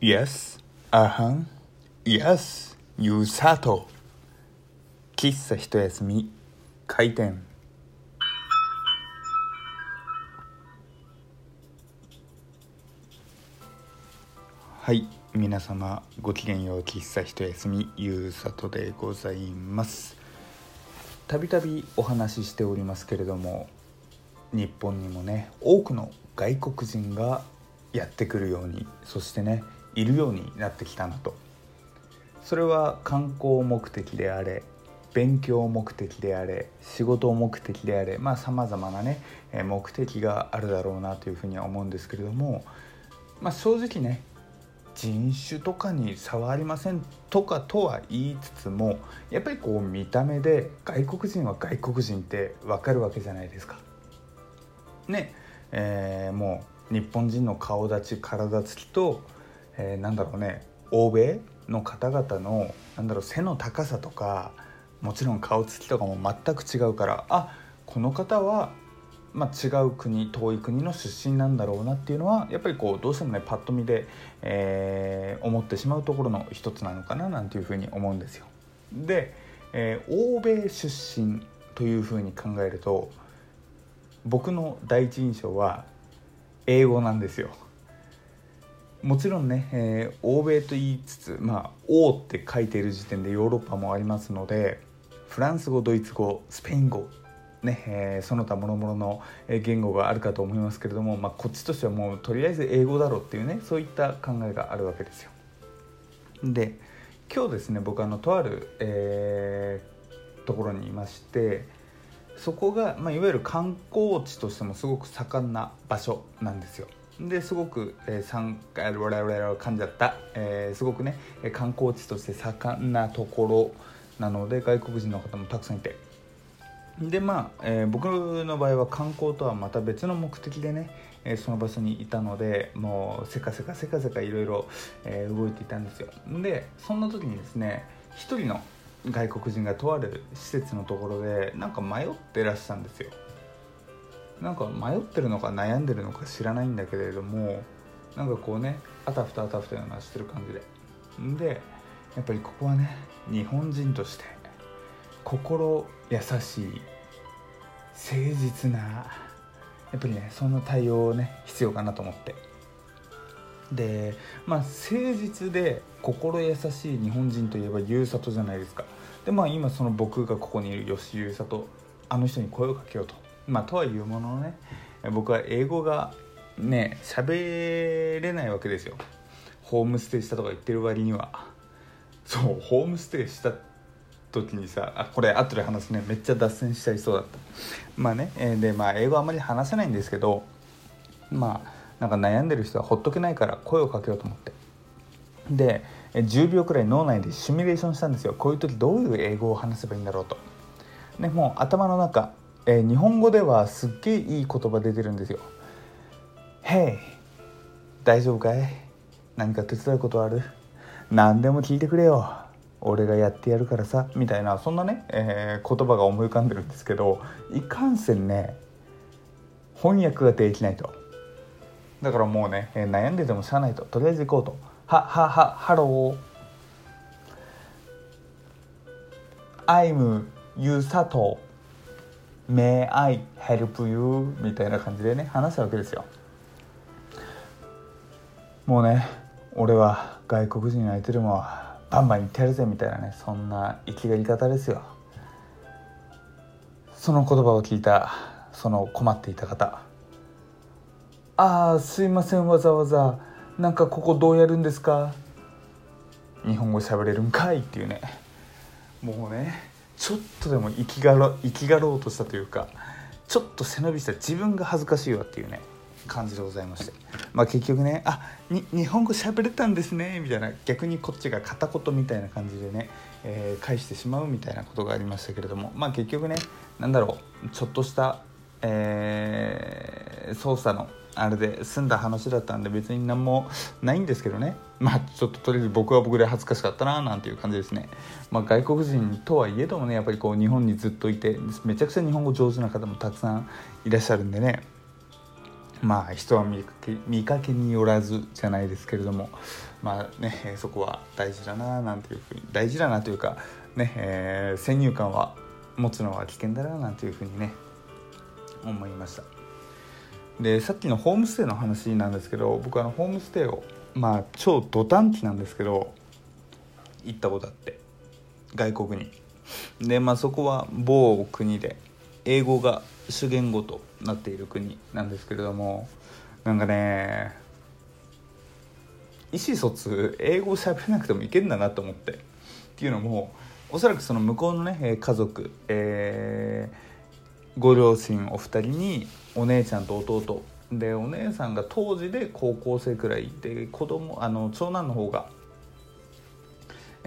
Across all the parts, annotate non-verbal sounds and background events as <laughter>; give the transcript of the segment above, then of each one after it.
Yes, あはん Yes, ゆうさと喫茶一休み開店はい皆様ごきげんよう喫茶一休みゆうさとでございますたびたびお話ししておりますけれども日本にもね多くの外国人がやってくるようにそしてねいるようになってきたなとそれは観光目的であれ勉強目的であれ仕事目的であれまあさまざまなね目的があるだろうなというふうには思うんですけれども、まあ、正直ね人種とかに差はありませんとかとは言いつつもやっぱりこう見た目で外国人は外国人って分かるわけじゃないですか。ねえー、もう日本人の顔立ち体つきと、えー、なんだろうね欧米の方々のなんだろう背の高さとかもちろん顔つきとかも全く違うからあこの方はまあ、違う国遠い国の出身なんだろうなっていうのはやっぱりこうどうしてもねパッと見で、えー、思ってしまうところの一つなのかななんていうふうに思うんですよ。で、えー、欧米出身というふうに考えると僕の第一印象は英語なんですよ。もちろんね、えー、欧米と言いつつまあ「王」って書いている時点でヨーロッパもありますのでフランス語ドイツ語スペイン語ねえー、その他諸々の言語があるかと思いますけれども、まあ、こっちとしてはもうとりあえず英語だろうっていうねそういった考えがあるわけですよ。で今日ですね僕あのとある、えー、ところにいましてそこが、まあ、いわゆる観光地としてもすごく盛んな場所なんですよ。ですごく、えー、我々噛んじゃった、えー、すごくね観光地として盛んなところなので外国人の方もたくさんいて。でまあ、えー、僕の場合は観光とはまた別の目的でね、えー、その場所にいたのでもうせかせかせかせかいろいろ動いていたんですよ。でそんな時にですね一人の外国人がとある施設のところでなんか迷ってらしたんですよ。なんか迷ってるのか悩んでるのか知らないんだけれどもなんかこうねあたふたあたふたようしてる感じで。でやっぱりここはね日本人として心優しい誠実なやっぱりねそんな対応をね必要かなと思って。でまあ誠実で心優しい日本人といえばゆうさとじゃないですか。でまあ今その僕がここにいる吉ゆうさとあの人に声をかけようと。まあとはいうもののね僕は英語がね喋れないわけですよ。ホームステイしたとか言ってる割には。そうホームステイした時にさあこれ後で話すね。めっちゃ脱線しちゃいそうだった。まあね、でまあ英語あんまり話せないんですけどまあなんか悩んでる人はほっとけないから声をかけようと思って。で10秒くらい脳内でシミュレーションしたんですよ。こういう時どういう英語を話せばいいんだろうと。でもう頭の中、えー、日本語ではすっげえいい言葉出てるんですよ「Hey 大丈夫かい？何か手伝うことある？何でも聞いてくれよ。俺がやってやるからさ。みたいなそんなね、えー、言葉が思い浮かんでるんですけどいかんせんね翻訳ができないと。だからもうね、えー、悩んでてもしゃあないと。とりあえず行こうと。ははは Hello。I'm ゆさと May I help you? みたいな感じでね話したわけですよ。もうね俺は外国人相手でもバンバン言ってやるぜみたいなねそんなイキがり方ですよ。その言葉を聞いたその困っていた方。ああすいませんわざわざ。なんかここどうやるんですか？日本語喋れるんかい？っていうね。もうねちょっとでも生きがろ生きがろうとしたというかちょっと背伸びした自分が恥ずかしいわっていうね感じでございまして、まあ、結局ね「あに日本語喋れたんですね」みたいな逆にこっちが片言みたいな感じでね、えー、返してしまうみたいなことがありましたけれども、まあ、結局ね何だろうちょっとした、えー、操作のあれで済んだ話だったんで別に何もないんですけどね。まあちょっととりあえず僕は僕で恥ずかしかったななんていう感じですね、まあ、外国人とはいえどもねやっぱりこう日本にずっといてめちゃくちゃ日本語上手な方もたくさんいらっしゃるんでね。まあ人は見かけ見かけによらずじゃないですけれども。まあねそこは大事だななんていうふうに大事だなというかね、えー、先入観は持つのは危険だななんていうふうにね思いました。でさっきのホームステイの話なんですけど僕あのホームステイをまあ超ド短期なんですけど行ったことあって外国に。でまあそこは某国で英語が主言語となっている国なんですけれどもなんかね意思疎通英語喋らなくてもいけんだなと思って。っていうのもおそらくその向こうのね家族、えー、ご両親お二人にお姉ちゃんと弟でお姉さんが当時で高校生くらいで子供あの長男の方が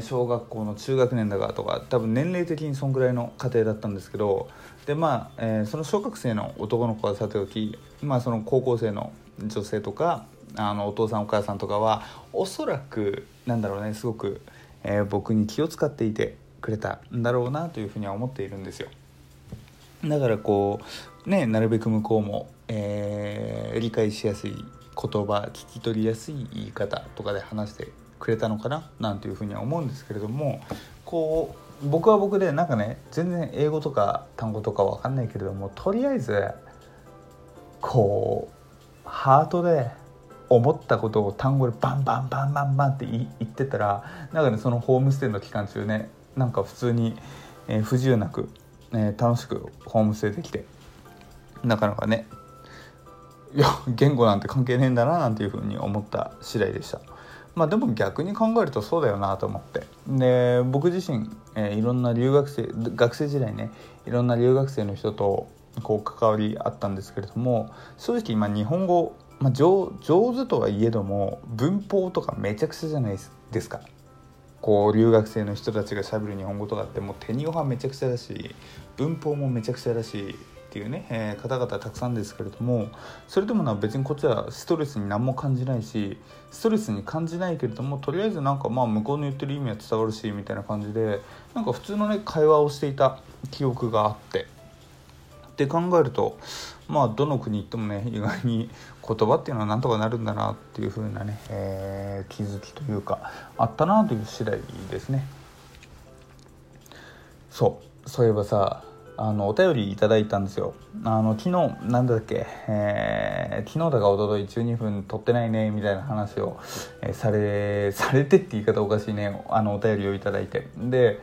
小学校の中学年だからとか多分年齢的にそんぐらいの家庭だったんですけどでまあ、えー、その小学生の男の子はさておき、まあ、その高校生の女性とかあのお父さんお母さんとかはおそらくなんだろうねすごく、えー、僕に気を使っていてくれたんだろうなというふうには思っているんですよ。だからこうねなるべく向こうも、えー、理解しやすい言葉聞き取りやすい言い方とかで話してくれたのかななんていうふうには思うんですけれどもこう僕は僕でなんかね全然英語とか単語とか分かんないけれどもとりあえずこうハートで思ったことを単語でバンバンバンバンバンって言ってたらなんかねそのホームステイの期間中ねなんか普通に、え、不自由なく、えー、楽しくホームステイできてなかなかねいや言語なんて関係ねえんだななんていうふうに思った次第でした。まあでも逆に考えるとそうだよなと思ってで僕自身、えー、いろんな留学生学生時代ねいろんな留学生の人とこう関わりあったんですけれども正直今日本語、まあ上、上手とはいえども文法とかめちゃくちゃじゃないですかこう留学生の人たちがしゃべる日本語とかってもう手にオはめちゃくちゃだし文法もめちゃくちゃだしっていうね、えー、方々たくさんですけれどもそれでもな別にこっちはストレスに何も感じないしストレスに感じないけれどもとりあえずなんかまあ向こうの言ってる意味は伝わるしみたいな感じでなんか普通のね会話をしていた記憶があってって考えるとまあどの国行ってもね意外に言葉っていうのはなんとかなるんだなっていう風なね、えー、気づきというかあったなという次第ですね。そう。そういえばさあのお便りいただいたんですよ。あの昨日なんだっけ、えー、昨日だか一昨日12分撮ってないねみたいな話を、えー、されされてって言い方おかしいねあのお便りをいただいて。で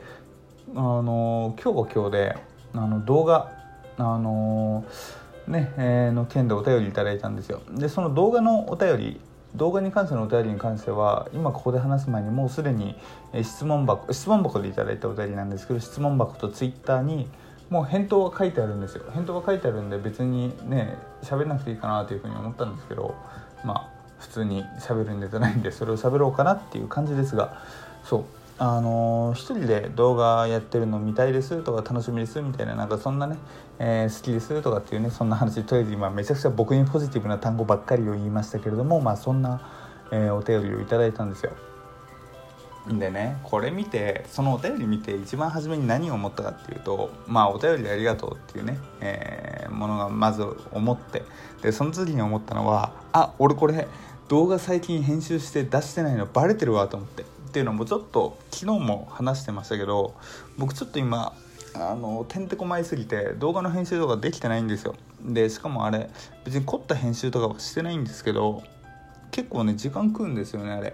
あの今日は今日であの動画あのね、えー、の件でお便りいただいたんですよ。でその動画のお便り動画に関してのお便りに関しては今ここで話す前にもうすでに質問箱質問箱でいただいたお便りなんですけど質問箱とツイッターにもう返答は書いてあるんですよ。返答は書いてあるんで別にね喋らなくていいかなというふうに思ったんですけどまあ普通に喋るんじゃないんでそれを喋ろうかなっていう感じですがそう。あのー、一人で動画やってるの見たいですとか楽しみですみたいななんかそんなね、えー、好きですとかっていうねそんな話とりあえず今めちゃくちゃ僕にポジティブな単語ばっかりを言いましたけれどもまあそんな、えー、お便りをいただいたんですよ。でねこれ見てそのお便り見て一番初めに何を思ったかっていうとまあお便りありがとうっていうね、えー、ものがまず思ってでその次に思ったのはあ俺これ動画最近編集して出してないのバレてるわと思って。っていうのもちょっと昨日も話してましたけど僕ちょっと今あのてんてこまいすぎて動画の編集とかできてないんですよ。でしかもあれ別に凝った編集とかはしてないんですけど結構ね時間食うんですよねあれ。っ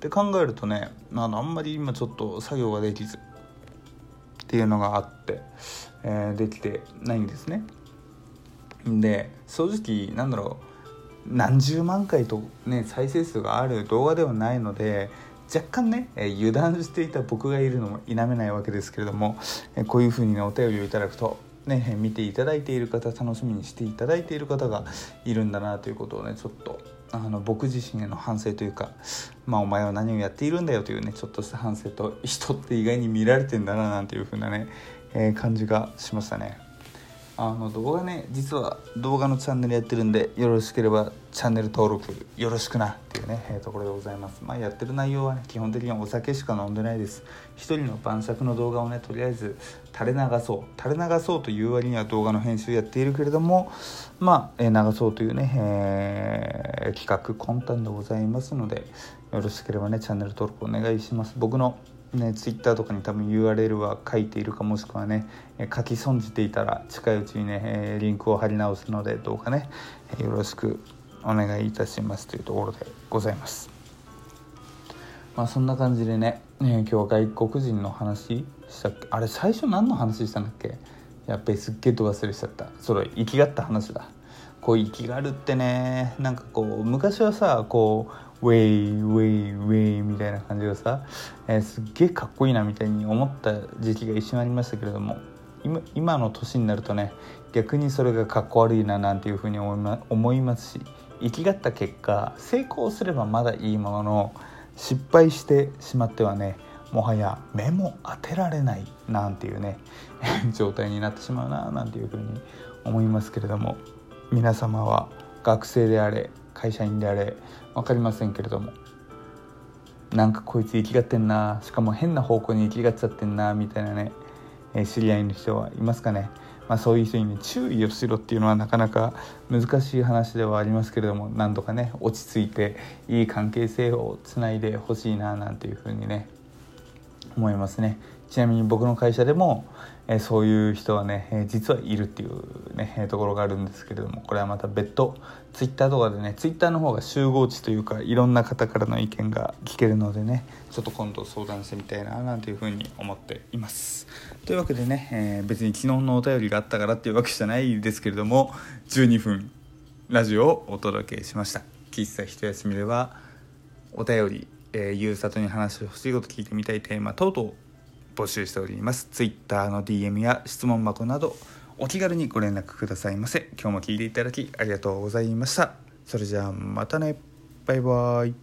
て考えるとねあのあんまり今ちょっと作業ができずっていうのがあって、えー、できてないんですね。で正直なんだろう何十万回とね再生数がある動画ではないので若干ね、えー、油断していた僕がいるのも否めないわけですけれども、えー、こういうふうにねお便りをいただくとね見ていただいている方楽しみにしていただいている方がいるんだなということをねちょっとあの僕自身への反省というか、まあ、お前は何をやっているんだよというねちょっとした反省と人って意外に見られてんだななんていう風なね、えー、感じがしましたね。あの動画ね実は動画のチャンネルやってるんでよろしければチャンネル登録よろしくなっていうね、えー、ところでございます。まあやってる内容はね基本的にはお酒しか飲んでないです。一人の晩酌の動画をねとりあえず垂れ流そう。垂れ流そうという割には動画の編集やっているけれどもまあ、えー、流そうというね、えー、企画魂胆でございますのでよろしければねチャンネル登録お願いします。僕のね、ツイッターとかに多分 URL は書いているかもしくはね、書き損じていたら近いうちにね、えリンクを貼り直すのでどうかね、よろしくお願いいたしますというところでございます。まあそんな感じでね、ね今日は外国人の話したっけ？あれ最初何の話したんだっけ？やっぱりすっげえと忘れちゃった。それ生きがった話だ。こう生きがるってねなんかこう昔はさこうウェイウェイウェイみたいな感じがさ、えー、すっげえかっこいいなみたいに思った時期が一瞬ありましたけれども今今の年になるとね逆にそれがかっこ悪いななんていうふうに思い,、ま、思いますし生きがった結果成功すればまだいいものの失敗してしまってはねもはや目も当てられないなんていうね <laughs> 状態になってしまうななんていうふうに思いますけれども皆様は学生であれ会社員であれ分かりませんけれども。なんかこいつ生きがってんな。しかも変な方向に生きがっちゃってんな。みたいなね、え知り合いの人はいますかね、まあ、そういう人にね注意をしろっていうのはなかなか難しい話ではありますけれども何とかね落ち着いていい関係性をつないでほしいななんていうふうにね思いますね。ちなみに僕の会社でも、えそういう人はね、え実はいるっていうね、ところがあるんですけれどもこれはまた別途ツイッターとかでねツイッターの方が集合値というかいろんな方からの意見が聞けるのでねちょっと今度相談してみたいななんていうふうに思っています。というわけでね、えー、別に昨日のお便りがあったからっていうわけじゃないですけれども12分ラジオをお届けしました。喫茶一休みではお便りえー、ゆうさとに話してほしいこと聞いてみたいテーマ等々募集しております。Twitter の DM や質問箱などお気軽にご連絡くださいませ。今日も聞いていただきありがとうございました。それじゃあまたね。バイバイ。